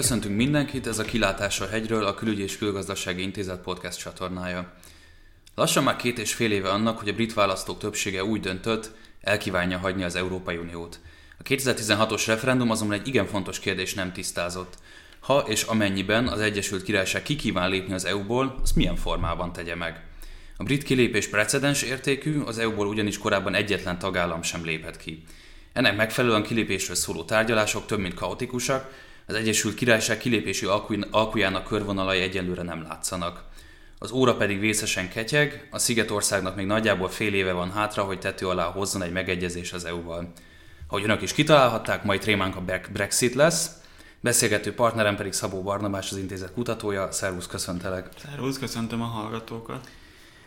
Köszöntünk mindenkit, ez a Kilátás a hegyről, a Külügyi és Külgazdasági Intézet podcast csatornája. Lassan már két és fél éve annak, hogy a brit választók többsége úgy döntött, elkívánja hagyni az Európai Uniót. A 2016-os referendum azonban egy igen fontos kérdés nem tisztázott. Ha és amennyiben az Egyesült Királyság ki lépni az EU-ból, azt milyen formában tegye meg? A brit kilépés precedens értékű, az EU-ból ugyanis korábban egyetlen tagállam sem lépett ki. Ennek megfelelően kilépésről szóló tárgyalások több mint kaotikusak, az Egyesült Királyság kilépési alkujának körvonalai egyelőre nem látszanak. Az óra pedig vészesen ketyeg, a Szigetországnak még nagyjából fél éve van hátra, hogy tető alá hozzon egy megegyezés az EU-val. Ahogy önök is kitalálhatták, mai trémánk a Brexit lesz, Beszélgető partnerem pedig Szabó Barnabás, az intézet kutatója. Szervusz, köszöntelek. Szervusz, köszöntöm a hallgatókat.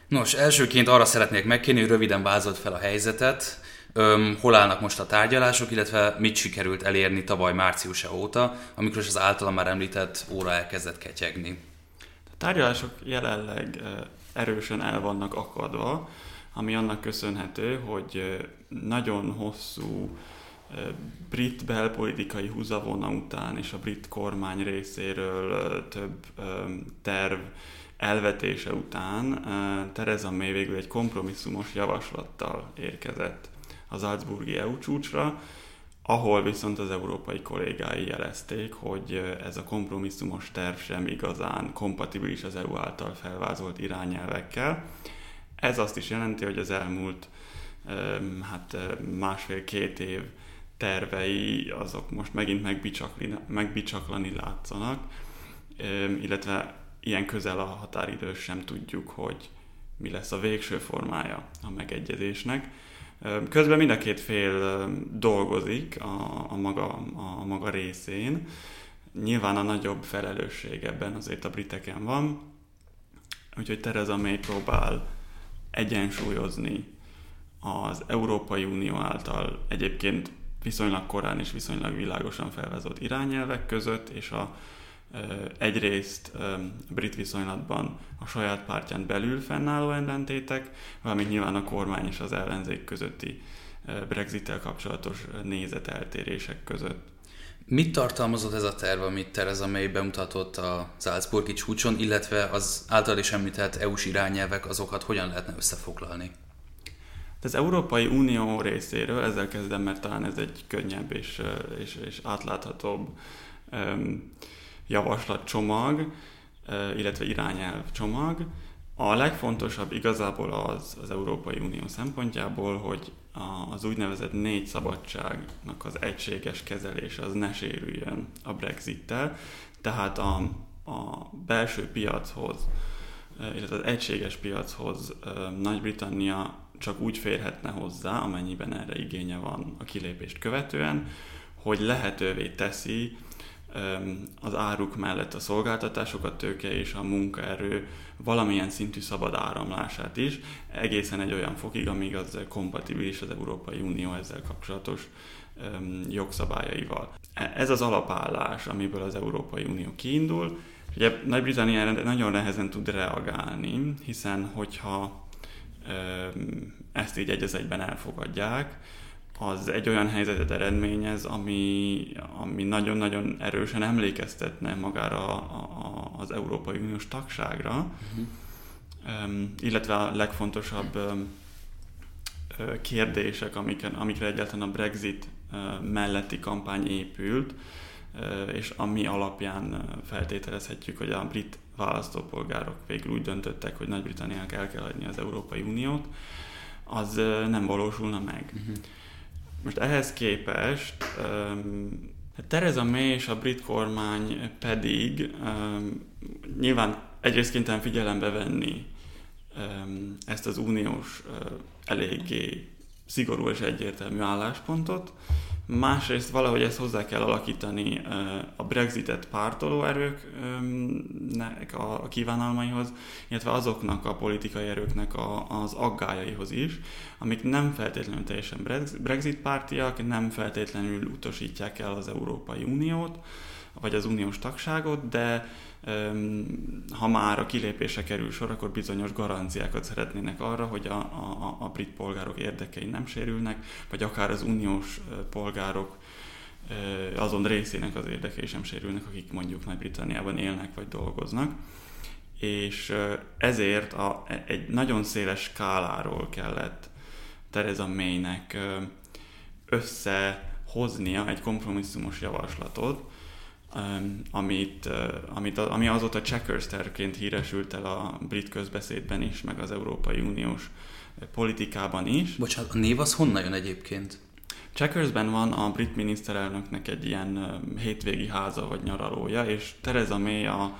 Nos, elsőként arra szeretnék megkérni, hogy röviden vázolt fel a helyzetet. Öm, hol állnak most a tárgyalások, illetve mit sikerült elérni tavaly márciusa óta, amikor az általam már említett óra elkezdett ketyegni? A tárgyalások jelenleg erősen el vannak akadva, ami annak köszönhető, hogy nagyon hosszú brit belpolitikai húzavona után és a brit kormány részéről több terv elvetése után Tereza May végül egy kompromisszumos javaslattal érkezett az Salzburgi EU csúcsra, ahol viszont az európai kollégái jelezték, hogy ez a kompromisszumos terv sem igazán kompatibilis az EU által felvázolt irányelvekkel. Ez azt is jelenti, hogy az elmúlt hát másfél-két év tervei azok most megint megbicsaklani látszanak, illetve ilyen közel a határidő sem tudjuk, hogy mi lesz a végső formája a megegyezésnek. Közben mind a két fél dolgozik a, a, maga, a maga részén. Nyilván a nagyobb felelősség ebben azért a briteken van, úgyhogy Tereza May próbál egyensúlyozni az Európai Unió által egyébként viszonylag korán és viszonylag világosan felvezott irányelvek között, és a egyrészt brit viszonylatban a saját pártján belül fennálló ellentétek, valamint nyilván a kormány és az ellenzék közötti Brexit-tel kapcsolatos nézeteltérések között. Mit tartalmazott ez a terv, amit Tereza May bemutatott a Salzburgi csúcson, illetve az által is említett EU-s irányelvek, azokat hogyan lehetne összefoglalni? az Európai Unió részéről, ezzel kezdem, mert talán ez egy könnyebb és, és, és átláthatóbb um, javaslatcsomag, illetve irányelvcsomag. A legfontosabb igazából az az Európai Unió szempontjából, hogy az úgynevezett négy szabadságnak az egységes kezelése az ne sérüljön a Brexit-tel, tehát a, a belső piachoz, illetve az egységes piachoz Nagy-Britannia csak úgy férhetne hozzá, amennyiben erre igénye van a kilépést követően, hogy lehetővé teszi az áruk mellett a szolgáltatásokat, tőke és a munkaerő valamilyen szintű szabad áramlását is, egészen egy olyan fokig, amíg az kompatibilis az Európai Unió ezzel kapcsolatos jogszabályaival. E, ez az alapállás, amiből az Európai Unió kiindul. Ugye Nagy-Britannia nagyon nehezen tud reagálni, hiszen hogyha ezt így egy egyben elfogadják, az egy olyan helyzetet eredményez, ami, ami nagyon-nagyon erősen emlékeztetne magára a, a, az Európai Uniós tagságra, uh-huh. um, illetve a legfontosabb um, kérdések, amiken, amikre egyáltalán a Brexit uh, melletti kampány épült, uh, és ami alapján feltételezhetjük, hogy a brit választópolgárok végül úgy döntöttek, hogy Nagy-Britanniának el kell adni az Európai Uniót, az nem valósulna meg. Uh-huh. Most ehhez képest um, Tereza May és a brit kormány pedig um, nyilván egyrészt kénytelen figyelembe venni um, ezt az uniós uh, eléggé szigorú és egyértelmű álláspontot, Másrészt valahogy ezt hozzá kell alakítani a Brexitet pártoló erőknek a kívánalmaihoz, illetve azoknak a politikai erőknek az aggájaihoz is, amik nem feltétlenül teljesen Brexit pártiak, nem feltétlenül utasítják el az Európai Uniót, vagy az uniós tagságot, de ha már a kilépése kerül sor, akkor bizonyos garanciákat szeretnének arra, hogy a, a, a brit polgárok érdekei nem sérülnek, vagy akár az uniós polgárok azon részének az érdekei sem sérülnek, akik mondjuk Nagy-Britanniában élnek vagy dolgoznak. És ezért a, egy nagyon széles skáláról kellett Theresa May-nek összehoznia egy kompromisszumos javaslatot, amit, amit, ami azóta checkers tervként híresült el a brit közbeszédben is, meg az Európai Uniós politikában is. Bocsánat, a név az honnan jön egyébként? Checkersben van a brit miniszterelnöknek egy ilyen hétvégi háza vagy nyaralója, és Theresa May a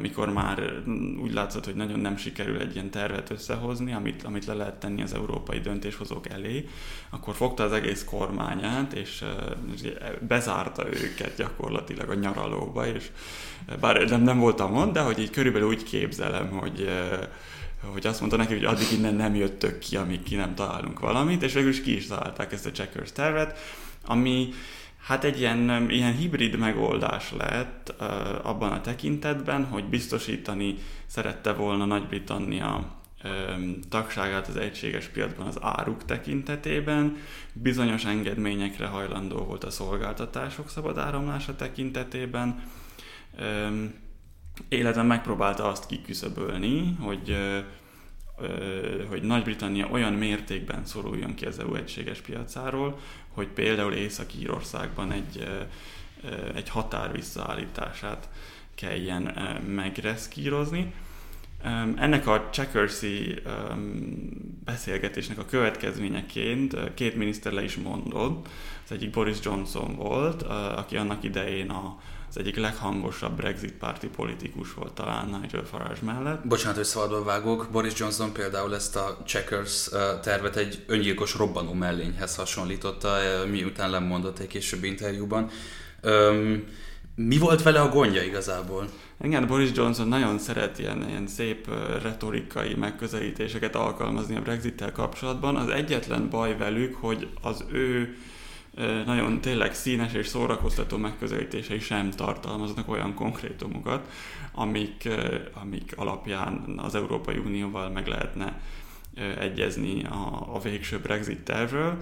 mikor már úgy látszott, hogy nagyon nem sikerül egy ilyen tervet összehozni, amit, amit le lehet tenni az európai döntéshozók elé, akkor fogta az egész kormányát, és bezárta őket gyakorlatilag a nyaralóba, és bár nem, nem voltam mond, de hogy így körülbelül úgy képzelem, hogy hogy azt mondta neki, hogy addig innen nem jöttök ki, amíg ki nem találunk valamit, és végül is ki is találták ezt a checkers tervet, ami Hát egy ilyen, ilyen hibrid megoldás lett abban a tekintetben, hogy biztosítani szerette volna Nagy-Britannia um, tagságát az egységes piacban az áruk tekintetében, bizonyos engedményekre hajlandó volt a szolgáltatások szabad áramlása tekintetében, um, illetve megpróbálta azt kiküszöbölni, hogy uh, hogy Nagy-Britannia olyan mértékben szoruljon ki az EU egységes piacáról, hogy például Észak-Írországban egy, egy határ visszaállítását kelljen megreszkírozni. Ennek a Checkersy beszélgetésnek a következményeként két miniszter le is mondott. Az egyik Boris Johnson volt, aki annak idején a az egyik leghangosabb Brexit párti politikus volt talán Nigel Farage mellett. Bocsánat, hogy szabadba vágok. Boris Johnson például ezt a Checkers tervet egy öngyilkos robbanó mellényhez hasonlította, miután lemondott egy későbbi interjúban. mi volt vele a gondja igazából? Igen, Boris Johnson nagyon szeret ilyen, ilyen szép retorikai megközelítéseket alkalmazni a Brexit-tel kapcsolatban. Az egyetlen baj velük, hogy az ő nagyon tényleg színes és szórakoztató megközelítései sem tartalmaznak olyan konkrétumokat, amik, amik alapján az Európai Unióval meg lehetne egyezni a, a végső Brexit tervről.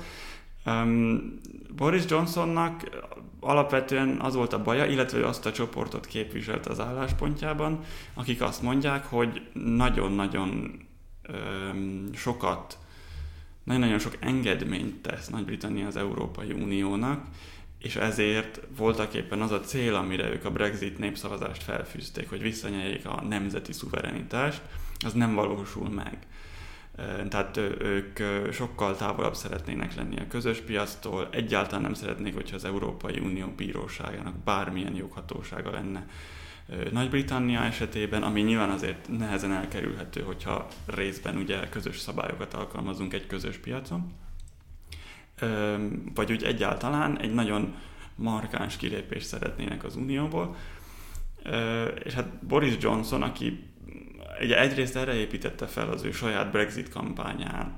Um, Boris Johnsonnak alapvetően az volt a baja, illetve azt a csoportot képviselt az álláspontjában, akik azt mondják, hogy nagyon-nagyon um, sokat nagyon-nagyon sok engedményt tesz Nagy-Britannia az Európai Uniónak, és ezért voltak éppen az a cél, amire ők a Brexit népszavazást felfűzték, hogy visszanyeljék a nemzeti szuverenitást, az nem valósul meg. Tehát ők sokkal távolabb szeretnének lenni a közös piactól, egyáltalán nem szeretnék, hogyha az Európai Unió bíróságának bármilyen joghatósága lenne nagy-Britannia esetében, ami nyilván azért nehezen elkerülhető, hogyha részben ugye közös szabályokat alkalmazunk egy közös piacon, vagy úgy egyáltalán egy nagyon markáns kilépést szeretnének az Unióból. És hát Boris Johnson, aki ugye egyrészt erre építette fel az ő saját Brexit kampányát,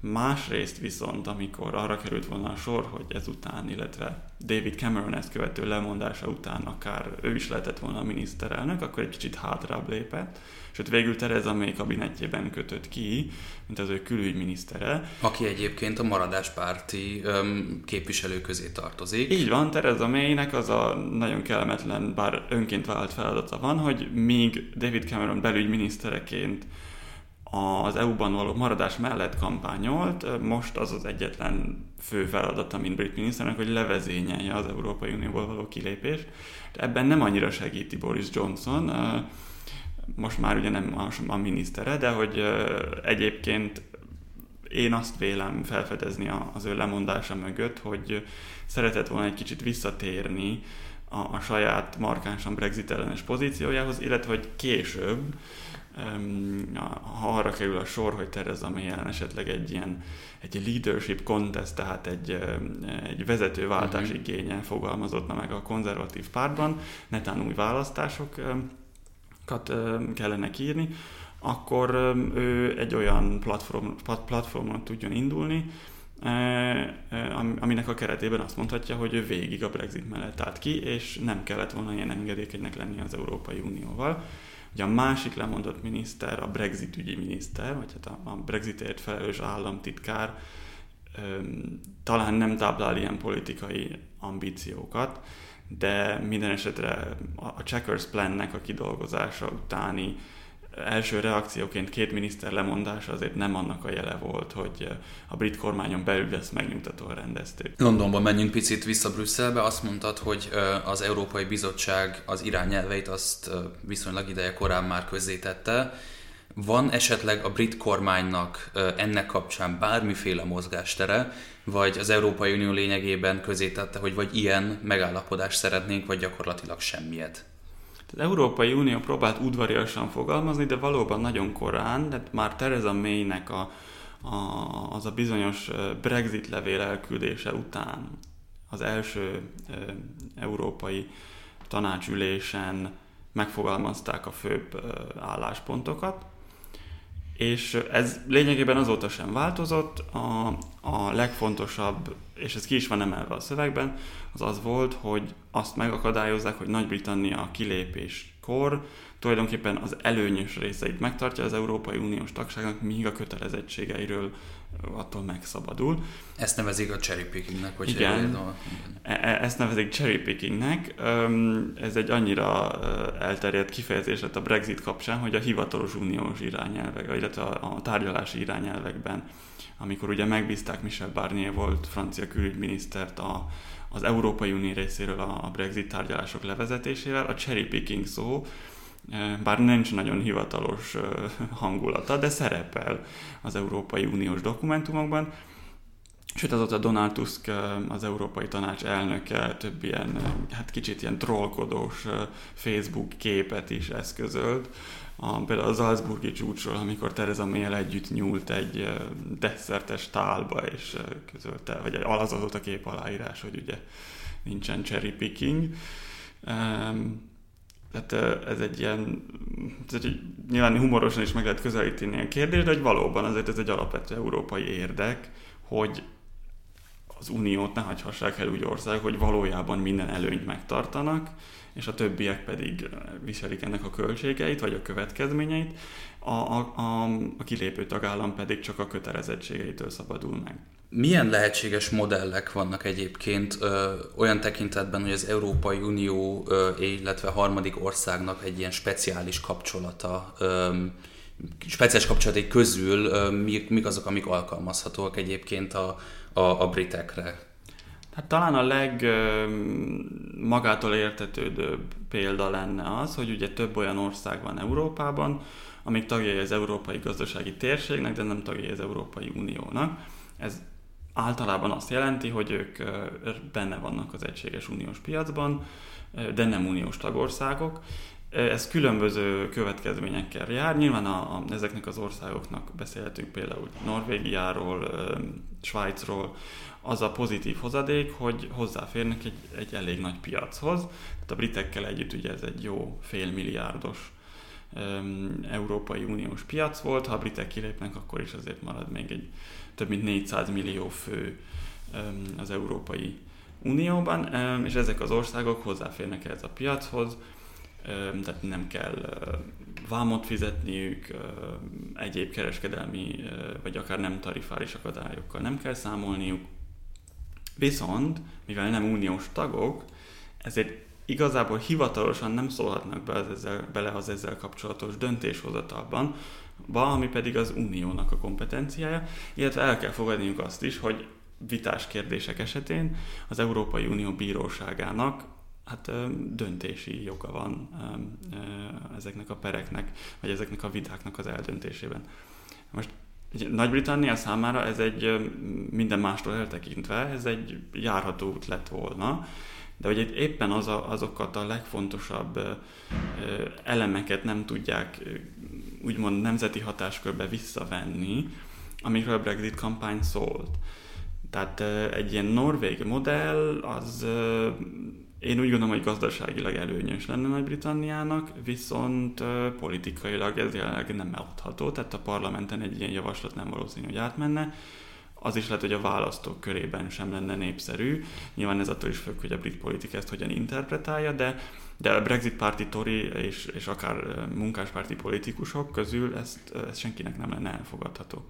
Másrészt viszont, amikor arra került volna a sor, hogy ezután, illetve David Cameron ezt követő lemondása után akár ő is lehetett volna a miniszterelnök, akkor egy kicsit hátrább lépett, sőt végül Tereza May kabinetjében kötött ki, mint az ő külügyminisztere. Aki egyébként a maradáspárti öm, képviselő közé tartozik. Így van, Tereza Maynek az a nagyon kellemetlen, bár önként vállalt feladata van, hogy míg David Cameron belügyminisztereként az EU-ban való maradás mellett kampányolt, most az az egyetlen fő feladata, mint brit miniszternek, hogy levezényelje az Európai Unióból való kilépést. Ebben nem annyira segíti Boris Johnson, most már ugye nem a minisztere, de hogy egyébként én azt vélem felfedezni az ő lemondása mögött, hogy szeretett volna egy kicsit visszatérni a, a saját markánsan Brexit ellenes pozíciójához, illetve hogy később ha arra kerül a sor, hogy Tereza May ellen esetleg egy ilyen egy leadership contest, tehát egy, egy vezetőváltás uh-huh. igénye fogalmazott meg a konzervatív pártban, netán új választásokat kellene írni, akkor ő egy olyan platform, platformon tudjon indulni, aminek a keretében azt mondhatja, hogy ő végig a Brexit mellett állt ki, és nem kellett volna ilyen engedékenynek lenni az Európai Unióval. Ugye a másik lemondott miniszter, a Brexit ügyi miniszter, vagy hát a Brexitért felelős államtitkár, talán nem táplál ilyen politikai ambíciókat, de minden esetre a Checkers Plannek a kidolgozása utáni első reakcióként két miniszter lemondása azért nem annak a jele volt, hogy a brit kormányon belül ezt megnyugtatóan rendezték. Londonban menjünk picit vissza Brüsszelbe. Azt mondtad, hogy az Európai Bizottság az irányelveit azt viszonylag ideje korán már közzétette. Van esetleg a brit kormánynak ennek kapcsán bármiféle mozgástere, vagy az Európai Unió lényegében közé tette, hogy vagy ilyen megállapodást szeretnénk, vagy gyakorlatilag semmiet? Az Európai Unió próbált udvariasan fogalmazni, de valóban nagyon korán, de már Theresa May-nek a, a, az a bizonyos Brexit levél elküldése után az első e, európai tanácsülésen megfogalmazták a főbb álláspontokat, és ez lényegében azóta sem változott. A, a legfontosabb, és ez ki is van emelve a szövegben, az az volt, hogy azt megakadályozzák, hogy Nagy-Britannia kilépéskor tulajdonképpen az előnyös részeit megtartja az Európai Uniós tagságnak, míg a kötelezettségeiről attól megszabadul. Ezt nevezik a cherry pickingnek, hogy Igen, a... E, e, ezt nevezik cherry pickingnek. Ez egy annyira elterjedt kifejezés lett a Brexit kapcsán, hogy a hivatalos uniós irányelvek, illetve a tárgyalási irányelvekben, amikor ugye megbízták Michel Barnier volt francia külügyminisztert a, az Európai Unió részéről a Brexit tárgyalások levezetésével, a cherry picking szó bár nincs nagyon hivatalos hangulata, de szerepel az Európai Uniós dokumentumokban. Sőt, azóta Donald Tusk, az Európai Tanács elnöke több ilyen, hát kicsit ilyen trollkodós Facebook képet is eszközölt. A, például a Salzburgi csúcsról, amikor Tereza May együtt nyúlt egy desszertes tálba, és közölte, vagy alazott a kép aláírás, hogy ugye nincsen cherry picking. Tehát ez egy ilyen, ez egy, nyilván humorosan is meg lehet közelíteni a kérdést, de hogy valóban azért ez egy alapvető európai érdek, hogy az uniót ne hagyhassák el úgy ország, hogy valójában minden előnyt megtartanak, és a többiek pedig viselik ennek a költségeit, vagy a következményeit, a, a, a, a kilépő tagállam pedig csak a kötelezettségeitől szabadul meg. Milyen lehetséges modellek vannak egyébként ö, olyan tekintetben, hogy az Európai Unió, ö, illetve harmadik országnak egy ilyen speciális kapcsolata, ö, speciális kapcsolatai közül ö, mik, mik azok, amik alkalmazhatóak egyébként a, a, a britekre? Hát talán a leg magától értetődőbb példa lenne az, hogy ugye több olyan ország van Európában, amik tagjai az Európai Gazdasági Térségnek, de nem tagjai az Európai Uniónak. Ez általában azt jelenti, hogy ők benne vannak az egységes uniós piacban, de nem uniós tagországok. Ez különböző következményekkel jár. Nyilván a, a, ezeknek az országoknak beszélhetünk például Norvégiáról, Svájcról, az a pozitív hozadék, hogy hozzáférnek egy, egy elég nagy piachoz. Tehát a britekkel együtt ugye ez egy jó félmilliárdos um, Európai Uniós piac volt, ha a britek kilépnek, akkor is azért marad még egy több mint 400 millió fő az Európai Unióban, és ezek az országok hozzáférnek ehhez a piachoz, tehát nem kell vámot fizetniük, egyéb kereskedelmi vagy akár nem tarifális akadályokkal nem kell számolniuk, Viszont, mivel nem uniós tagok, ezért igazából hivatalosan nem szólhatnak be az ezzel, bele az ezzel kapcsolatos döntéshozatalban, ba, ami pedig az uniónak a kompetenciája, illetve el kell fogadniuk azt is, hogy vitás kérdések esetén az Európai Unió bíróságának hát döntési joga van ezeknek a pereknek, vagy ezeknek a vitáknak az eldöntésében. Most nagy-Britannia számára ez egy minden mástól eltekintve, ez egy járható út lett volna, de hogy éppen az a, azokat a legfontosabb elemeket nem tudják úgymond nemzeti hatáskörbe visszavenni, amikről a Brexit kampány szólt. Tehát egy ilyen norvég modell az én úgy gondolom, hogy gazdaságilag előnyös lenne Nagy-Britanniának, viszont politikailag ez jelenleg nem megadható, tehát a parlamenten egy ilyen javaslat nem valószínű, hogy átmenne. Az is lehet, hogy a választók körében sem lenne népszerű. Nyilván ez attól is függ, hogy a brit politika ezt hogyan interpretálja, de, de a Brexit párti Tory és, és akár munkáspárti politikusok közül ezt, ezt senkinek nem lenne elfogadható.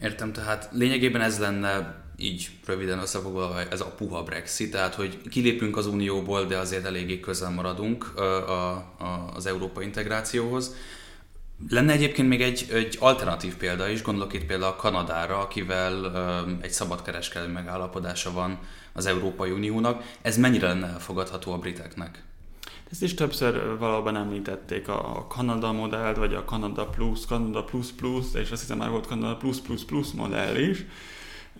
Értem, tehát lényegében ez lenne így röviden összefoglalva ez a puha Brexit, tehát hogy kilépünk az Unióból, de azért eléggé közel maradunk a, a, az Európa integrációhoz. Lenne egyébként még egy, egy alternatív példa is, gondolok itt például a Kanadára, akivel egy szabadkereskedelmi megállapodása van az Európai Uniónak. Ez mennyire lenne elfogadható a briteknek? Ezt is többször valóban említették a Kanada modellt, vagy a Kanada Plus, Kanada Plus Plus, és azt hiszem már volt Kanada Plus Plus Plus modell is.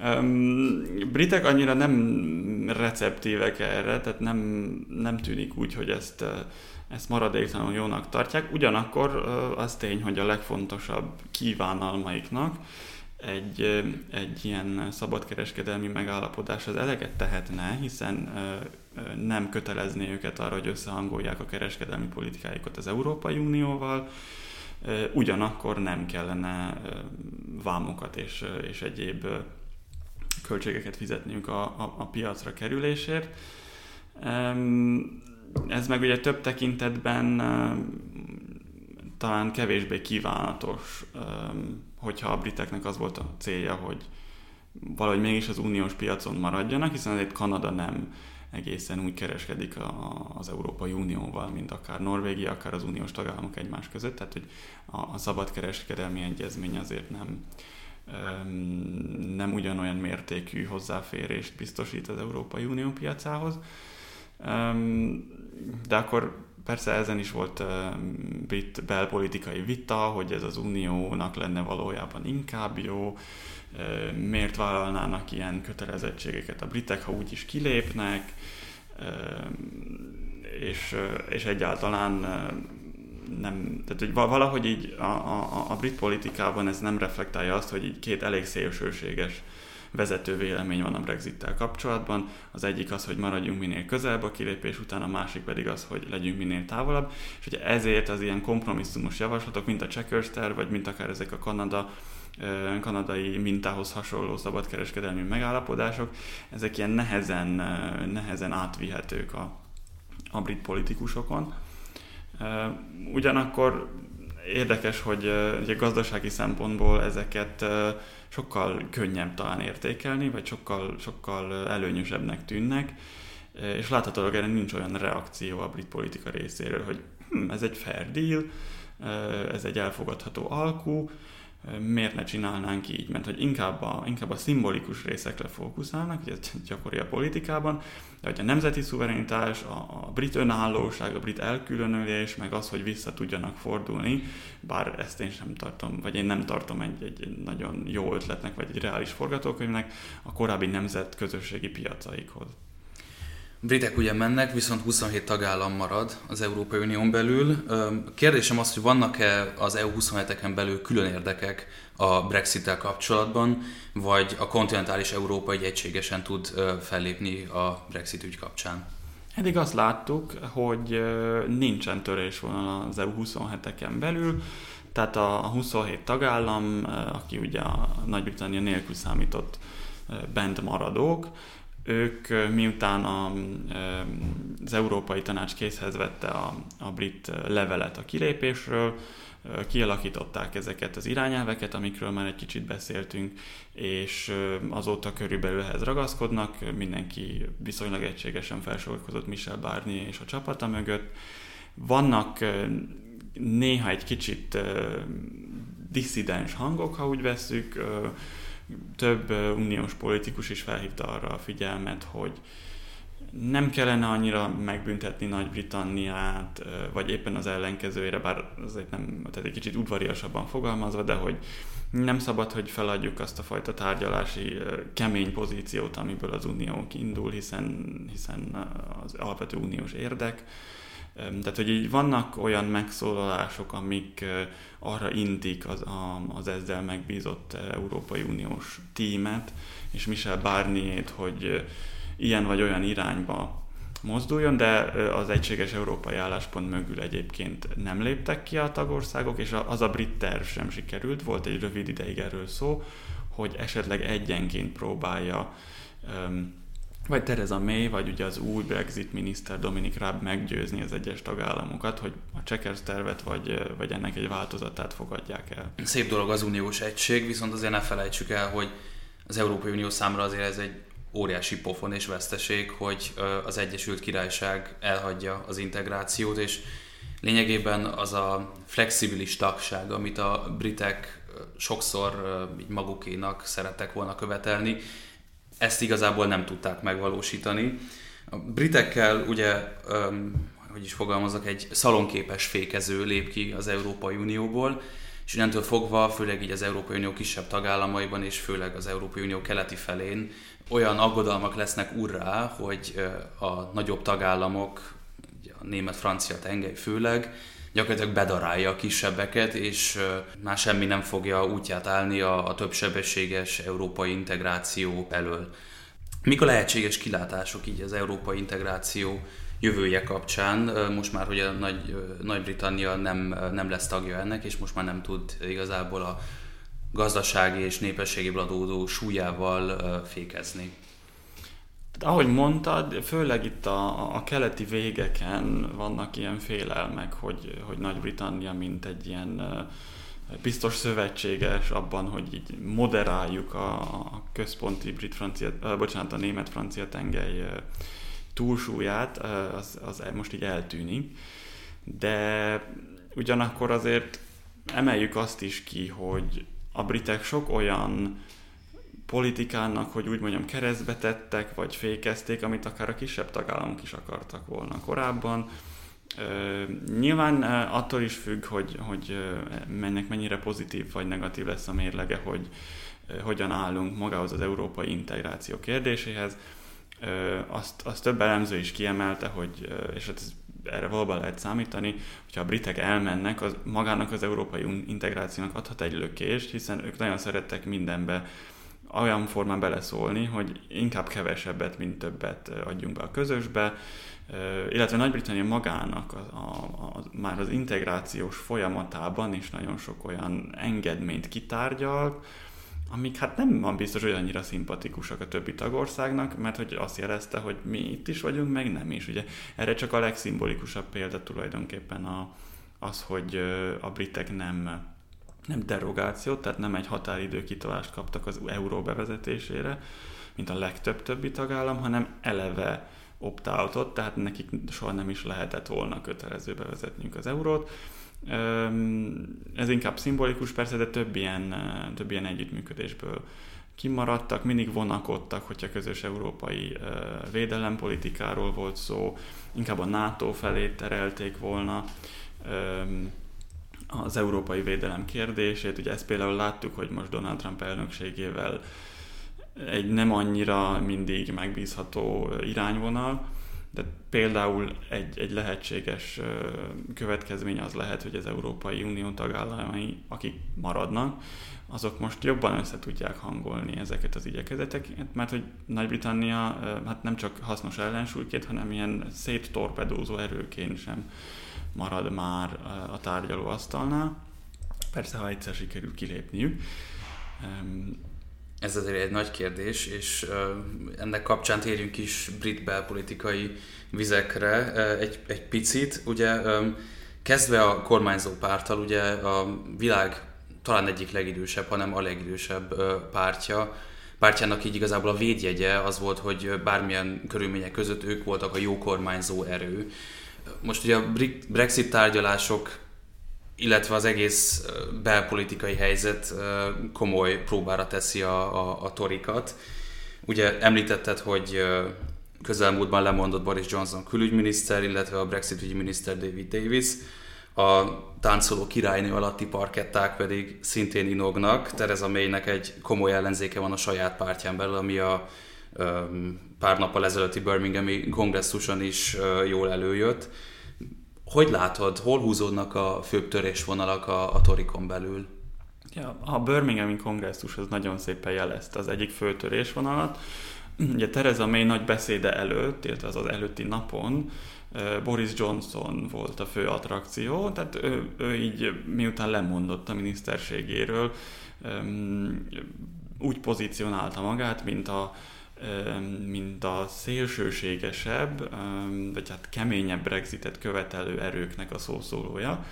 Um, britek annyira nem receptívek erre, tehát nem, nem tűnik úgy, hogy ezt, ezt maradéktalanul jónak tartják. Ugyanakkor az tény, hogy a legfontosabb kívánalmaiknak egy, egy ilyen szabadkereskedelmi megállapodás az eleget tehetne, hiszen nem kötelezné őket arra, hogy összehangolják a kereskedelmi politikáikat az Európai Unióval, ugyanakkor nem kellene vámokat és, és egyéb költségeket fizetniük a, a, a piacra kerülésért. Ez meg ugye több tekintetben talán kevésbé kívánatos, hogyha a briteknek az volt a célja, hogy valahogy mégis az uniós piacon maradjanak, hiszen azért Kanada nem egészen úgy kereskedik az Európai Unióval, mint akár Norvégia, akár az uniós tagállamok egymás között, tehát hogy a, a szabad kereskedelmi egyezmény azért nem, nem ugyanolyan mértékű hozzáférést biztosít az Európai Unió piacához. De akkor persze ezen is volt brit belpolitikai vita, hogy ez az uniónak lenne valójában inkább jó, miért vállalnának ilyen kötelezettségeket a britek, ha úgyis kilépnek, és, és egyáltalán nem, tehát hogy valahogy így a, a, a brit politikában ez nem reflektálja azt, hogy így két elég szélsőséges vezető vélemény van a Brexit-tel kapcsolatban. Az egyik az, hogy maradjunk minél közelebb a kilépés után, a másik pedig az, hogy legyünk minél távolabb. És ugye ezért az ilyen kompromisszumos javaslatok, mint a Checkers terv, vagy mint akár ezek a Kanada kanadai mintához hasonló szabadkereskedelmi megállapodások, ezek ilyen nehezen, nehezen átvihetők a, a brit politikusokon. Ugyanakkor érdekes, hogy ugye gazdasági szempontból ezeket sokkal könnyebb talán értékelni, vagy sokkal, sokkal előnyösebbnek tűnnek, és láthatólag erre nincs olyan reakció a brit politika részéről, hogy hm, ez egy fair deal, ez egy elfogadható alkú, miért ne csinálnánk így, mert hogy inkább a, inkább a szimbolikus részekre fókuszálnak, ugye ez gyakori a politikában, de hogy a nemzeti szuverenitás, a, a brit önállóság, a brit elkülönülés, meg az, hogy vissza tudjanak fordulni, bár ezt én sem tartom, vagy én nem tartom egy, egy nagyon jó ötletnek, vagy egy reális forgatókönyvnek a korábbi nemzet közösségi piacaikhoz britek ugye mennek, viszont 27 tagállam marad az Európai Unión belül. Kérdésem az, hogy vannak-e az EU 27-eken belül külön érdekek a Brexit-tel kapcsolatban, vagy a kontinentális Európa egy egységesen tud fellépni a Brexit ügy kapcsán? Eddig azt láttuk, hogy nincsen törésvonal az EU 27-eken belül, tehát a 27 tagállam, aki ugye a Nagy-Britannia nélkül számított bent maradók, ők miután a, az Európai Tanács készhez vette a, a brit levelet a kilépésről, kialakították ezeket az irányelveket, amikről már egy kicsit beszéltünk, és azóta körülbelül ehhez ragaszkodnak, mindenki viszonylag egységesen felsorolkozott Michel Barnier és a csapata mögött. Vannak néha egy kicsit disszidens hangok, ha úgy veszük, több uniós politikus is felhívta arra a figyelmet, hogy nem kellene annyira megbüntetni Nagy-Britanniát, vagy éppen az ellenkezőjére, bár azért nem, tehát egy kicsit udvariasabban fogalmazva, de hogy nem szabad, hogy feladjuk azt a fajta tárgyalási kemény pozíciót, amiből az unió indul, hiszen, hiszen az alapvető uniós érdek. Tehát, hogy így vannak olyan megszólalások, amik arra intik az, az ezzel megbízott Európai Uniós tímet, és Michel barnier hogy ilyen vagy olyan irányba mozduljon, de az egységes európai álláspont mögül egyébként nem léptek ki a tagországok, és az a brit terv sem sikerült. Volt egy rövid ideig erről szó, hogy esetleg egyenként próbálja um, vagy Theresa May, vagy ugye az új Brexit miniszter Dominic Raab meggyőzni az egyes tagállamokat, hogy a Checkers tervet, vagy, vagy ennek egy változatát fogadják el. Szép dolog az uniós egység, viszont azért ne felejtsük el, hogy az Európai Unió számára azért ez egy óriási pofon és veszteség, hogy az Egyesült Királyság elhagyja az integrációt, és lényegében az a flexibilis tagság, amit a britek sokszor magukénak szerettek volna követelni, ezt igazából nem tudták megvalósítani. A britekkel ugye, hogy is fogalmazok, egy szalonképes fékező lép ki az Európai Unióból, és innentől fogva, főleg így az Európai Unió kisebb tagállamaiban, és főleg az Európai Unió keleti felén olyan aggodalmak lesznek urrá, hogy a nagyobb tagállamok, a német-francia tengely főleg, gyakorlatilag bedarálja a kisebbeket, és már semmi nem fogja útját állni a, a többsebességes európai integráció elől. Mik a lehetséges kilátások így az európai integráció jövője kapcsán, most már, hogy a Nagy, Nagy-Britannia nem, nem lesz tagja ennek, és most már nem tud igazából a gazdasági és népességéből adódó súlyával fékezni. Ahogy mondtad, főleg itt a, a keleti végeken vannak ilyen félelmek, hogy, hogy Nagy-Britannia mint egy ilyen biztos szövetséges abban, hogy így moderáljuk a, a központi brit-francia, bocsánat, a német-francia tengely túlsúlyát, az, az most így eltűnik. De ugyanakkor azért emeljük azt is ki, hogy a britek sok olyan politikának, hogy úgy mondjam, keresztbe tettek, vagy fékezték, amit akár a kisebb tagállamok is akartak volna korábban. Nyilván attól is függ, hogy, hogy mennek mennyire pozitív vagy negatív lesz a mérlege, hogy hogyan állunk magához az európai integráció kérdéséhez. Azt, azt több elemző is kiemelte, hogy, és hát ez erre valóban lehet számítani, hogyha a britek elmennek, az magának az európai integrációnak adhat egy lökést, hiszen ők nagyon szerettek mindenbe olyan formán beleszólni, hogy inkább kevesebbet, mint többet adjunk be a közösbe, illetve Nagy-Britannia magának a, a, a, már az integrációs folyamatában is nagyon sok olyan engedményt kitárgyal, amik hát nem van biztos, hogy annyira szimpatikusak a többi tagországnak, mert hogy azt jelezte, hogy mi itt is vagyunk, meg nem is. Ugye erre csak a legszimbolikusabb példa tulajdonképpen a, az, hogy a britek nem nem derogációt, tehát nem egy határidő kitolást kaptak az euró bevezetésére, mint a legtöbb többi tagállam, hanem eleve opt-outot, tehát nekik soha nem is lehetett volna kötelező bevezetniük az eurót. Ez inkább szimbolikus persze, de több ilyen, több ilyen együttműködésből kimaradtak, mindig vonakodtak, hogyha közös európai védelempolitikáról volt szó, inkább a NATO felé terelték volna az európai védelem kérdését. Ugye ezt például láttuk, hogy most Donald Trump elnökségével egy nem annyira mindig megbízható irányvonal, de például egy, egy lehetséges következmény az lehet, hogy az Európai Unió tagállamai, akik maradnak, azok most jobban össze tudják hangolni ezeket az igyekezeteket, mert hogy Nagy-Britannia hát nem csak hasznos ellensúlyként, hanem ilyen széttorpedózó erőként sem marad már a tárgyalóasztalnál. Persze, ha egyszer sikerül kilépniük. Ez azért egy nagy kérdés, és ennek kapcsán térjünk is brit belpolitikai vizekre egy, egy picit. Ugye kezdve a kormányzó pártal, ugye a világ talán egyik legidősebb, hanem a legidősebb pártja, pártjának így igazából a védjegye az volt, hogy bármilyen körülmények között ők voltak a jó kormányzó erő. Most ugye a Brexit tárgyalások, illetve az egész belpolitikai helyzet komoly próbára teszi a, a, a torikat. Ugye említetted, hogy közelmúltban lemondott Boris Johnson külügyminiszter, illetve a Brexit ügyminiszter David Davis. A táncoló királynő alatti parketták pedig szintén inognak. Tereza Maynek egy komoly ellenzéke van a saját pártján belül, ami a pár nappal ezelőtti Birminghami kongresszuson is jól előjött. Hogy látod, hol húzódnak a főbb törésvonalak a, a Torikon belül? Ja, a Birminghami kongresszus az nagyon szépen jelezte az egyik fő törésvonalat. Ugye Tereza May nagy beszéde előtt, illetve az az előtti napon Boris Johnson volt a fő attrakció, tehát ő, ő így miután lemondott a miniszterségéről, úgy pozícionálta magát, mint a mint a szélsőségesebb, vagy hát keményebb Brexitet követelő erőknek a szószólója.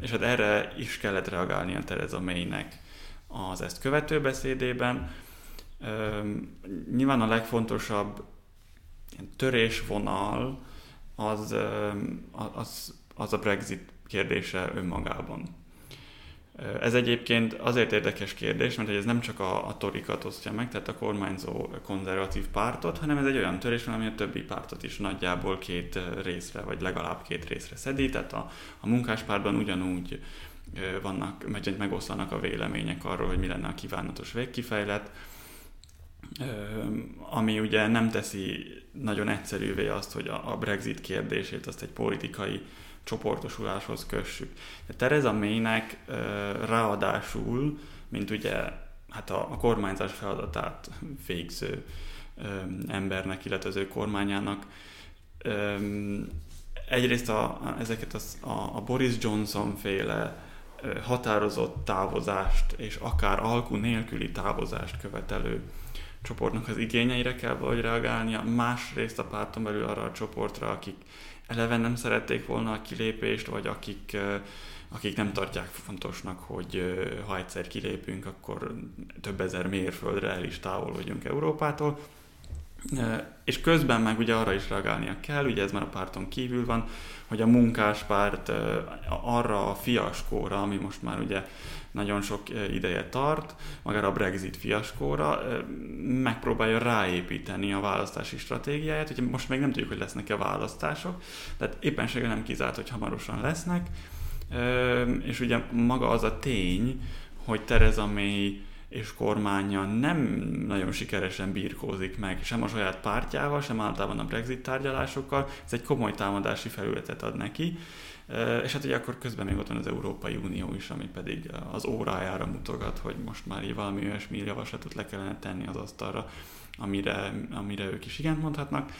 És hát erre is kellett reagálni a Theresa May-nek. az ezt követő beszédében. Nyilván a legfontosabb törésvonal az, az, az a Brexit kérdése önmagában. Ez egyébként azért érdekes kérdés, mert ez nem csak a, a torikat osztja meg, tehát a kormányzó konzervatív pártot, hanem ez egy olyan törés, ami a többi pártot is nagyjából két részre, vagy legalább két részre szedi, tehát a, a munkáspártban ugyanúgy vannak, meg, megoszlanak a vélemények arról, hogy mi lenne a kívánatos végkifejlet, ami ugye nem teszi nagyon egyszerűvé azt, hogy a Brexit kérdését azt egy politikai csoportosuláshoz kössük. De Tereza Maynek ráadásul, mint ugye hát a, a kormányzás feladatát végző embernek, illetve az ő kormányának egyrészt a, ezeket az, a, a Boris Johnson féle határozott távozást és akár alkú nélküli távozást követelő csoportnak az igényeire kell vagy reagálnia, másrészt a párton belül arra a csoportra, akik eleve nem szerették volna a kilépést, vagy akik, akik nem tartják fontosnak, hogy ha egyszer kilépünk, akkor több ezer mérföldre el is távolodjunk Európától. És közben meg ugye arra is reagálnia kell, ugye ez már a párton kívül van, hogy a munkáspárt arra a fiaskóra, ami most már ugye nagyon sok ideje tart, magára a Brexit fiaskóra, megpróbálja ráépíteni a választási stratégiáját, hogy most még nem tudjuk, hogy lesznek-e választások, tehát éppenséggel nem kizárt, hogy hamarosan lesznek, és ugye maga az a tény, hogy Tereza May és kormánya nem nagyon sikeresen birkózik meg sem a saját pártjával, sem általában a Brexit tárgyalásokkal. Ez egy komoly támadási felületet ad neki. És hát ugye akkor közben még ott van az Európai Unió is, ami pedig az órájára mutogat, hogy most már így valami olyasmi javaslatot le kellene tenni az asztalra, amire, amire ők is igen mondhatnak.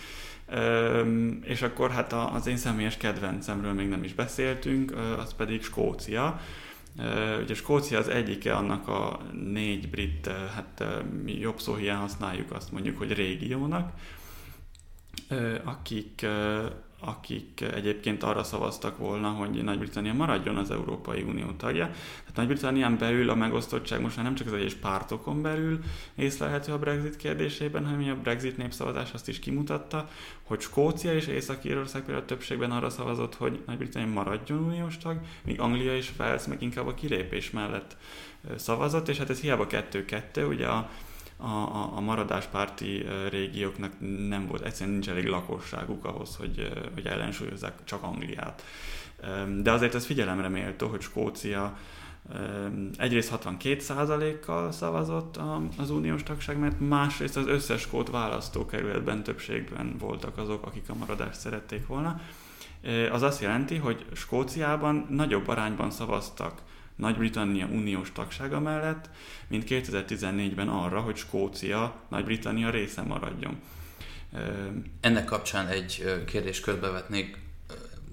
És akkor hát az én személyes kedvencemről még nem is beszéltünk, az pedig Skócia. Ugye Skócia az egyike annak a négy brit, hát mi jobb szó hiány használjuk azt mondjuk, hogy régiónak, akik akik egyébként arra szavaztak volna, hogy Nagy-Britannia maradjon az Európai Unió tagja. Tehát Nagy-Britannián belül a megosztottság most már nem csak az egyes pártokon belül észlelhető a Brexit kérdésében, hanem a Brexit népszavazás azt is kimutatta, hogy Skócia és Észak-Írország például többségben arra szavazott, hogy Nagy-Britannia maradjon uniós tag, míg Anglia és Wales meg inkább a kilépés mellett szavazott, és hát ez hiába kettő-kettő, ugye a a, a, a maradáspárti régióknak nem volt, egyszerűen nincs elég lakosságuk ahhoz, hogy, hogy ellensúlyozzák csak Angliát. De azért ez figyelemre méltó, hogy Skócia egyrészt 62%-kal szavazott az uniós tagság, mert másrészt az összes skót választókerületben többségben voltak azok, akik a maradást szerették volna. Az azt jelenti, hogy Skóciában nagyobb arányban szavaztak nagy-Britannia uniós tagsága mellett, mint 2014-ben arra, hogy Skócia Nagy-Britannia része maradjon. Ennek kapcsán egy kérdést körbevetnék.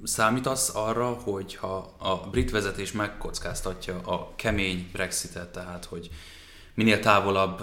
Számítasz arra, hogy ha a brit vezetés megkockáztatja a kemény Brexitet, tehát hogy minél távolabb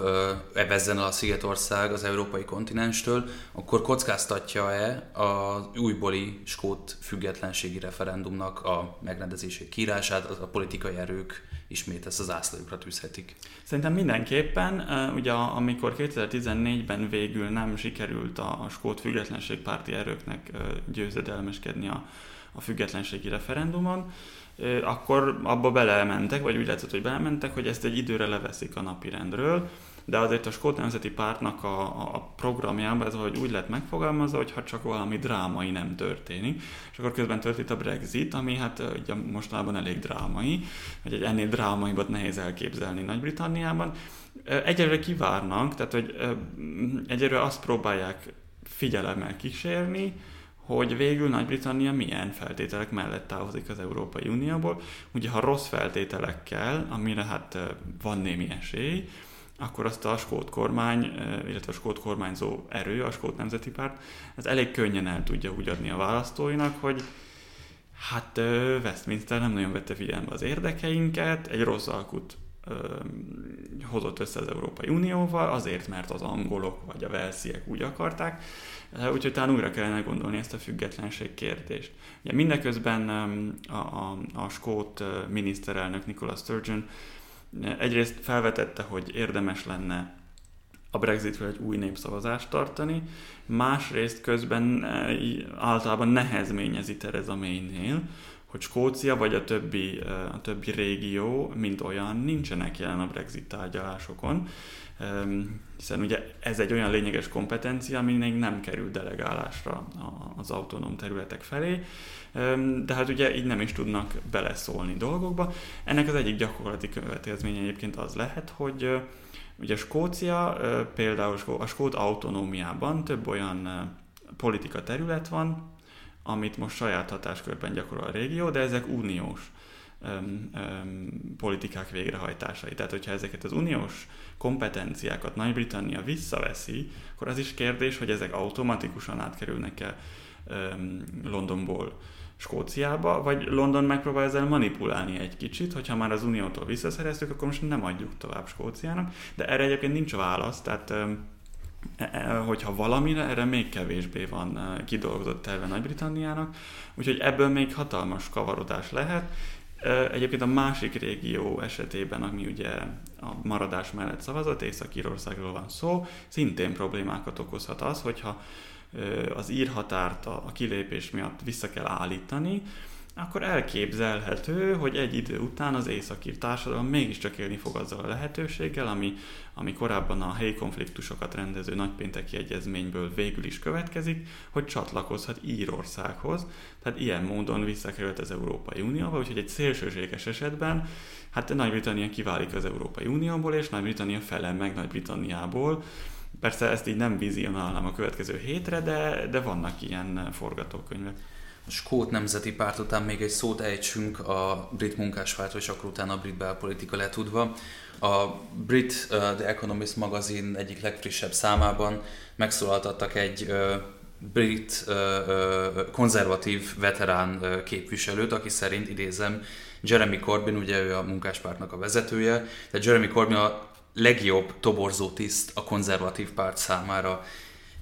evezzen a Szigetország az európai kontinenstől, akkor kockáztatja-e az újbóli skót függetlenségi referendumnak a megrendezését, kiírását, a politikai erők ismét ezt az ászlójukra tűzhetik? Szerintem mindenképpen, ugye amikor 2014-ben végül nem sikerült a, a skót függetlenségpárti erőknek győzedelmeskedni a, a függetlenségi referendumon, akkor abba belementek, vagy úgy látszott, hogy belementek, hogy ezt egy időre leveszik a napirendről, de azért a Skót Nemzeti Pártnak a, a programjában ez valahogy úgy lett megfogalmazva, hogy ha csak valami drámai nem történik, és akkor közben történt a Brexit, ami hát ugye mostanában elég drámai, vagy egy ennél drámaibbat nehéz elképzelni Nagy-Britanniában. Egyelőre kivárnak, tehát hogy egyelőre azt próbálják figyelemmel kísérni, hogy végül Nagy-Britannia milyen feltételek mellett távozik az Európai Unióból. Ugye ha rossz feltételekkel, amire hát van némi esély, akkor azt a skót kormány, illetve a skót kormányzó erő, a skót nemzeti párt, ez elég könnyen el tudja úgy adni a választóinak, hogy hát Westminster nem nagyon vette figyelembe az érdekeinket, egy rossz alkut hozott össze az Európai Unióval, azért, mert az angolok vagy a velsziek úgy akarták, úgyhogy talán újra kellene gondolni ezt a függetlenség kérdést. Ugye mindeközben a, a, a skót miniszterelnök Nicola Sturgeon Egyrészt felvetette, hogy érdemes lenne a Brexitről egy új népszavazást tartani, másrészt közben általában nehezményezi Tereza May-nél, hogy Skócia vagy a többi, a többi régió, mint olyan, nincsenek jelen a Brexit tárgyalásokon, hiszen ugye ez egy olyan lényeges kompetencia, ami még nem kerül delegálásra az autonóm területek felé, de hát ugye így nem is tudnak beleszólni dolgokba. Ennek az egyik gyakorlati következménye egyébként az lehet, hogy ugye Skócia például a skót autonómiában több olyan politika terület van, amit most saját hatáskörben gyakorol a régió, de ezek uniós öm, öm, politikák végrehajtásai. Tehát, hogyha ezeket az uniós kompetenciákat Nagy-Britannia visszaveszi, akkor az is kérdés, hogy ezek automatikusan átkerülnek-e öm, Londonból Skóciába, vagy London megpróbál ezzel manipulálni egy kicsit, hogyha már az Uniótól visszaszereztük, akkor most nem adjuk tovább Skóciának, de erre egyébként nincs válasz, tehát E, e, hogyha valamire, erre még kevésbé van kidolgozott terve Nagy-Britanniának, úgyhogy ebből még hatalmas kavarodás lehet. Egyébként a másik régió esetében, ami ugye a maradás mellett szavazott, Észak-Írországról van szó, szintén problémákat okozhat az, hogyha az írhatárt a kilépés miatt vissza kell állítani, akkor elképzelhető, hogy egy idő után az északír társadalom mégiscsak élni fog azzal a lehetőséggel, ami, ami korábban a helyi konfliktusokat rendező nagypénteki egyezményből végül is következik, hogy csatlakozhat Írországhoz. Tehát ilyen módon visszakerült az Európai Unióba, úgyhogy egy szélsőséges esetben hát Nagy-Britannia kiválik az Európai Unióból, és Nagy-Britannia felel meg Nagy-Britanniából. Persze ezt így nem vizionálnám a következő hétre, de, de vannak ilyen forgatókönyvek Skót Nemzeti Párt után még egy szót ejtsünk a brit munkáspártról, és akkor utána a brit belpolitika letudva. A Brit uh, The Economist magazin egyik legfrissebb számában megszólaltattak egy uh, brit uh, uh, konzervatív veterán uh, képviselőt, aki szerint idézem, Jeremy Corbyn, ugye ő a munkáspártnak a vezetője, tehát Jeremy Corbyn a legjobb toborzó tiszt a konzervatív párt számára.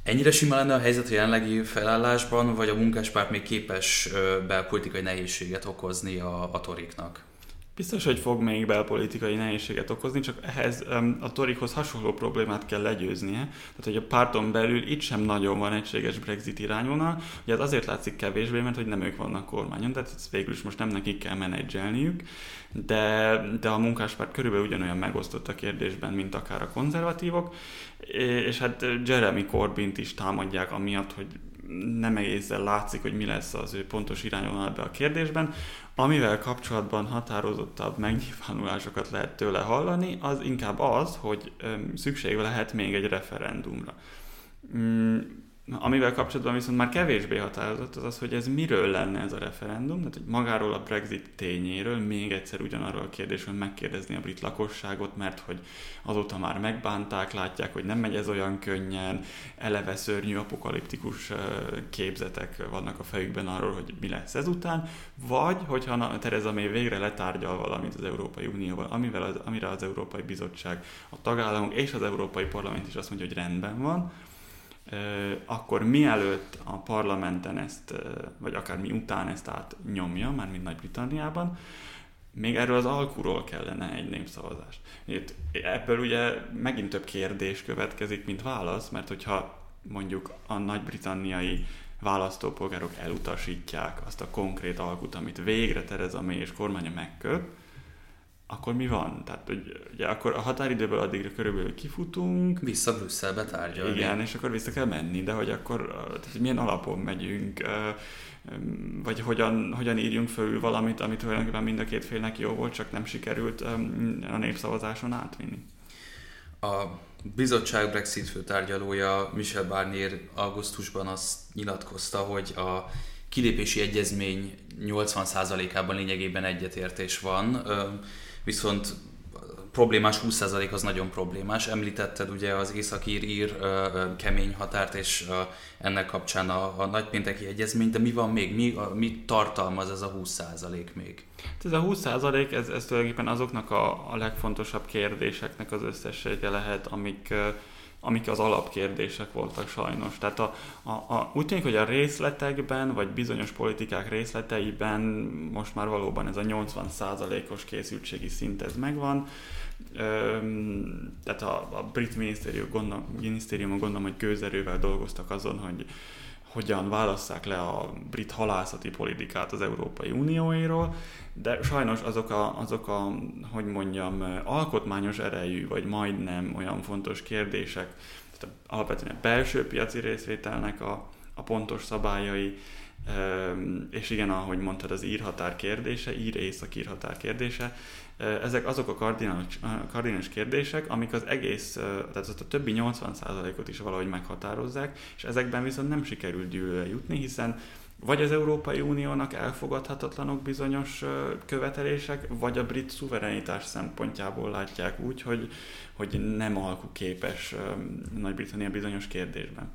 Ennyire sima lenne a helyzet a jelenlegi felállásban, vagy a munkáspárt még képes belpolitikai nehézséget okozni a, a toriknak? Biztos, hogy fog még belpolitikai nehézséget okozni, csak ehhez a Torikhoz hasonló problémát kell legyőznie. Tehát, hogy a párton belül itt sem nagyon van egységes Brexit irányvonal. Ugye ez azért látszik kevésbé, mert hogy nem ők vannak kormányon, tehát ezt végül is most nem nekik kell menedzselniük, de, de a munkáspárt körülbelül ugyanolyan megosztott a kérdésben, mint akár a konzervatívok, és hát Jeremy Corbyn-t is támadják amiatt, hogy nem egészen látszik, hogy mi lesz az ő pontos irányvonal ebbe a kérdésben. Amivel kapcsolatban határozottabb megnyilvánulásokat lehet tőle hallani, az inkább az, hogy szükség lehet még egy referendumra. Amivel kapcsolatban viszont már kevésbé határozott az az, hogy ez miről lenne ez a referendum, tehát hogy magáról a Brexit tényéről, még egyszer ugyanarról a kérdésről megkérdezni a brit lakosságot, mert hogy azóta már megbánták, látják, hogy nem megy ez olyan könnyen, eleve szörnyű apokaliptikus képzetek vannak a fejükben arról, hogy mi lesz ezután, vagy hogyha Tereza May végre letárgyal valamit az Európai Unióval, amivel az, amire az Európai Bizottság, a tagállamok és az Európai Parlament is azt mondja, hogy rendben van, akkor mielőtt a parlamenten ezt, vagy akár mi után ezt átnyomja, már mint Nagy-Britanniában, még erről az alkuról kellene egy népszavazás. Itt, ebből ugye megint több kérdés következik, mint válasz, mert hogyha mondjuk a nagy-britanniai választópolgárok elutasítják azt a konkrét alkut, amit végre Tereza May és kormánya megköt, akkor mi van? Tehát, hogy ugye akkor a határidőből addigra körülbelül kifutunk. Vissza Brüsszelbe tárgyalni. Igen, és akkor vissza kell menni, de hogy akkor tehát, milyen alapon megyünk, vagy hogyan, hogyan írjunk föl valamit, amit tulajdonképpen mind a két félnek jó volt, csak nem sikerült a népszavazáson átvinni. A bizottság Brexit főtárgyalója Michel Barnier augusztusban azt nyilatkozta, hogy a kilépési egyezmény 80%-ában lényegében egyetértés van viszont problémás 20% az nagyon problémás. Említetted ugye az északír ír kemény határt, és ennek kapcsán a, a nagypénteki egyezmény, de mi van még? Mi, a, mi tartalmaz ez a 20% még? Hát ez a 20% ez, ez tulajdonképpen azoknak a, a legfontosabb kérdéseknek az összessége lehet, amik amik az alapkérdések voltak sajnos. Tehát a, a, a, úgy tűnik, hogy a részletekben, vagy bizonyos politikák részleteiben most már valóban ez a 80%-os készültségi szint ez megvan. Öm, tehát a, a brit minisztérium, gondol, minisztérium gondolom, hogy gőzerővel dolgoztak azon, hogy hogyan válasszák le a brit halászati politikát az Európai Unióéről, de sajnos azok a, azok a, hogy mondjam, alkotmányos erejű, vagy majdnem olyan fontos kérdések, tehát alapvetően a belső piaci részvételnek a, a pontos szabályai, és igen, ahogy mondtad, az írhatár kérdése, ír-észak írhatár kérdése, ezek azok a kardinális, kardinális kérdések, amik az egész, tehát a többi 80%-ot is valahogy meghatározzák, és ezekben viszont nem sikerült gyűlőre jutni, hiszen vagy az Európai Uniónak elfogadhatatlanok bizonyos követelések, vagy a brit szuverenitás szempontjából látják úgy, hogy, hogy nem alkuképes Nagy-Britannia bizonyos kérdésben.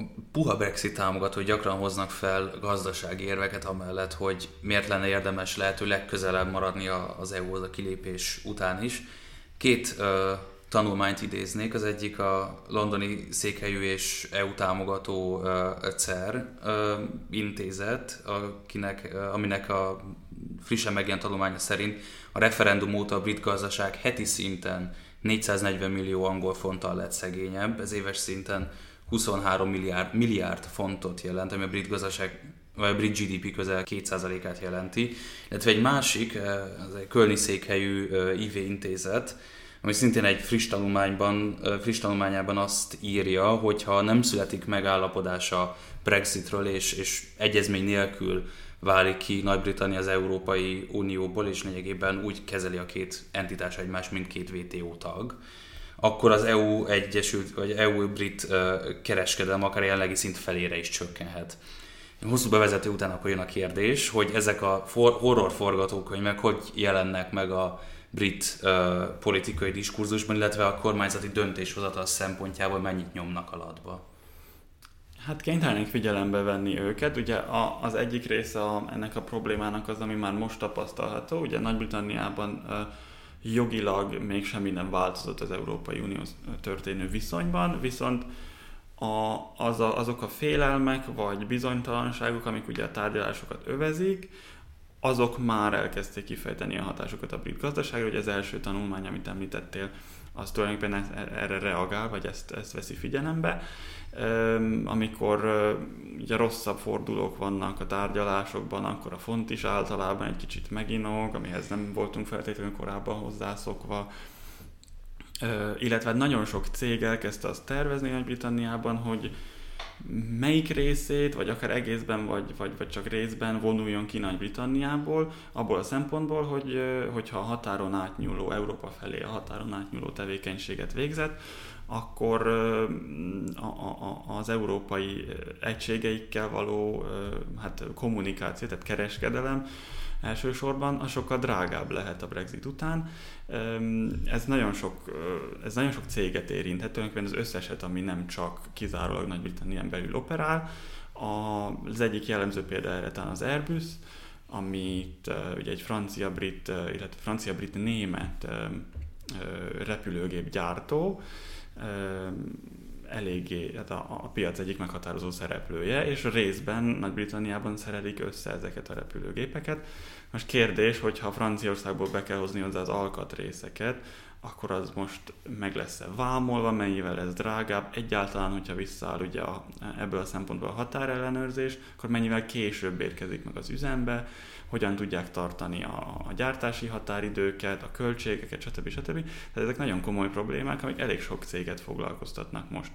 A puha Brexit támogatói gyakran hoznak fel gazdasági érveket amellett, hogy miért lenne érdemes lehető legközelebb maradni az EU-hoz a kilépés után is. Két ö, tanulmányt idéznék, az egyik a londoni székhelyű és EU támogató ö, CER intézet, akinek, ö, aminek a frissen megjelent tanulmánya szerint a referendum óta a brit gazdaság heti szinten 440 millió angol fonttal lett szegényebb, ez éves szinten 23 milliárd, milliárd fontot jelent, ami a brit gazdaság vagy a brit GDP közel 2%-át jelenti, illetve egy másik, eh, az egy Kölni székhelyű eh, IV intézet, ami szintén egy friss, tanulmányban, eh, friss tanulmányában azt írja, hogy ha nem születik megállapodása Brexitről és, és egyezmény nélkül válik ki Nagy-Britannia az Európai Unióból, és lényegében úgy kezeli a két entitás egymást, mint két WTO tag, akkor az EU egyesült, vagy EU-brit kereskedelem akár jelenlegi szint felére is csökkenhet. Hosszú bevezető után akkor jön a kérdés, hogy ezek a for- horror forgatókönyvek hogy jelennek meg a brit uh, politikai diskurzusban, illetve a kormányzati döntéshozatal szempontjából mennyit nyomnak alatba? Hát kénytelenek figyelembe venni őket. Ugye a, az egyik része a, ennek a problémának az, ami már most tapasztalható. Ugye Nagy-Britanniában uh, jogilag még semmi nem változott az Európai Unió történő viszonyban, viszont a, az a, azok a félelmek vagy bizonytalanságok, amik ugye a tárgyalásokat övezik, azok már elkezdték kifejteni a hatásokat a brit gazdaságra, hogy az első tanulmány, amit említettél, az tulajdonképpen erre reagál, vagy ezt, ezt veszi figyelembe amikor ugye rosszabb fordulók vannak a tárgyalásokban, akkor a font is általában egy kicsit meginog, amihez nem voltunk feltétlenül korábban hozzászokva. Illetve nagyon sok cég elkezdte azt tervezni Nagy-Britanniában, hogy melyik részét, vagy akár egészben, vagy, vagy, vagy csak részben vonuljon ki Nagy-Britanniából, abból a szempontból, hogy hogyha a határon átnyúló, Európa felé a határon átnyúló tevékenységet végzett, akkor az európai egységeikkel való hát kommunikáció, tehát kereskedelem elsősorban, az sokkal drágább lehet a Brexit után. Ez nagyon sok, ez nagyon sok céget érinthet, tulajdonképpen az összeset, ami nem csak kizárólag Nagy-Britannián belül operál. Az egyik jellemző példa erre talán az Airbus, amit ugye egy francia-brit, illetve francia-brit-német repülőgép gyártó, eléggé hát a, a piac egyik meghatározó szereplője, és részben Nagy-Britanniában szerelik össze ezeket a repülőgépeket. Most kérdés, hogy ha Franciaországból be kell hozni hozzá az alkatrészeket, akkor az most meg lesz-e vámolva, mennyivel ez drágább, egyáltalán, hogyha visszaáll ugye a, ebből a szempontból a határellenőrzés, akkor mennyivel később érkezik meg az üzembe, hogyan tudják tartani a, a gyártási határidőket, a költségeket, stb. stb. Tehát ezek nagyon komoly problémák, amik elég sok céget foglalkoztatnak most.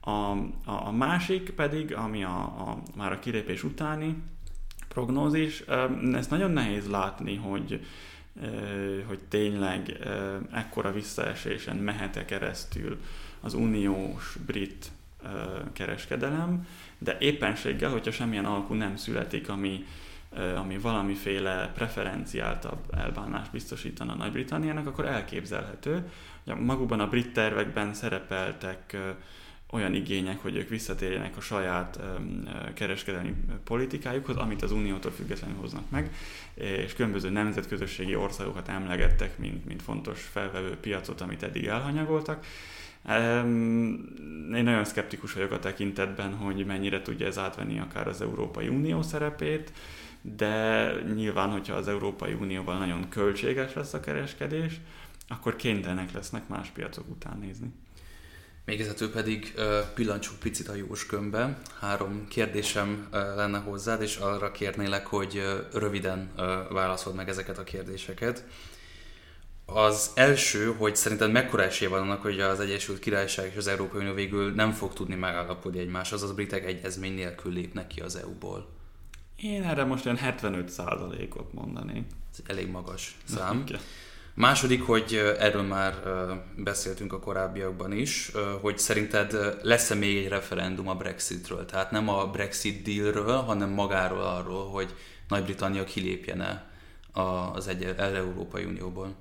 A, a, a másik pedig, ami a, a, már a kilépés utáni prognózis, ezt nagyon nehéz látni, hogy, hogy tényleg ekkora visszaesésen mehet-e keresztül az uniós brit kereskedelem, de éppenséggel, hogyha semmilyen alkú nem születik, ami, ami valamiféle preferenciáltabb elbánást biztosítana Nagy-Britanniának, akkor elképzelhető. hogy magukban a brit tervekben szerepeltek olyan igények, hogy ők visszatérjenek a saját kereskedelmi politikájukhoz, amit az Uniótól függetlenül hoznak meg, és különböző nemzetközösségi országokat emlegettek, mint, mint fontos felvevő piacot, amit eddig elhanyagoltak. Én nagyon szkeptikus vagyok a tekintetben, hogy mennyire tudja ez átvenni akár az Európai Unió szerepét, de nyilván, hogyha az Európai Unióban nagyon költséges lesz a kereskedés, akkor kénytelenek lesznek más piacok után nézni. Végezetül pedig pillancsuk picit a jóskömbe. Három kérdésem lenne hozzád, és arra kérnélek, hogy röviden válaszold meg ezeket a kérdéseket. Az első, hogy szerinted mekkora esély van annak, hogy az Egyesült Királyság és az Európai Unió végül nem fog tudni megállapodni egymás, azaz a britek egyezmény nélkül lépnek ki az EU-ból? Én erre most olyan 75%-ot mondanék. Ez elég magas szám. Okay. Második, hogy erről már beszéltünk a korábbiakban is, hogy szerinted lesz-e még egy referendum a Brexitről? Tehát nem a Brexit dealről, hanem magáról arról, hogy Nagy-Britannia kilépjene az egy Európai Unióból.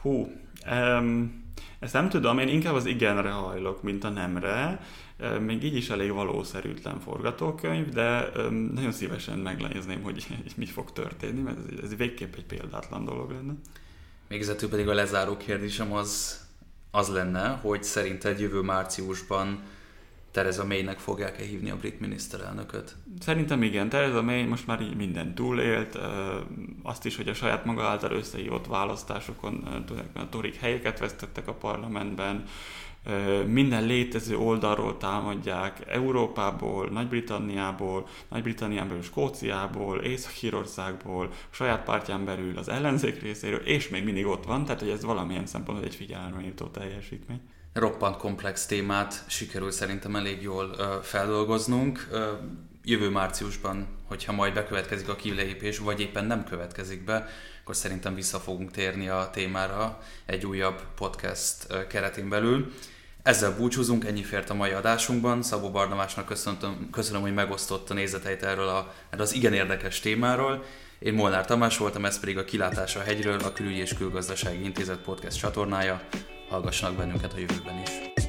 Hú, um, ezt nem tudom, én inkább az igenre hajlok, mint a nemre. Még így is elég valószerűtlen forgatókönyv, de nagyon szívesen megnézném, hogy mi fog történni, mert ez, ez végképp egy példátlan dolog lenne. Végezetül pedig a lezáró kérdésem az, az lenne, hogy szerinted jövő márciusban Tereza May-nek fogják-e hívni a brit miniszterelnököt? Szerintem igen. Tereza May most már így minden túlélt. Azt is, hogy a saját maga által összehívott választásokon a torik helyeket vesztettek a parlamentben minden létező oldalról támadják, Európából, Nagy-Britanniából, Nagy-Britanniából, Skóciából, Észak-Hírországból, saját pártján belül, az ellenzék részéről, és még mindig ott van, tehát hogy ez valamilyen szempontból egy figyelemre teljesítmény. Roppant komplex témát sikerül szerintem elég jól feldolgoznunk. Jövő márciusban, hogyha majd bekövetkezik a kilépés, vagy éppen nem következik be, akkor szerintem vissza fogunk térni a témára egy újabb podcast keretén belül. Ezzel búcsúzunk, ennyi fért a mai adásunkban. Szabó Barnavásnak köszönöm, köszönöm hogy megosztott a nézeteit erről, a, erről az igen érdekes témáról. Én Molnár Tamás voltam, ez pedig a Kilátás a hegyről, a Külügyi és Külgazdasági Intézet podcast csatornája. Hallgassanak bennünket a jövőben is.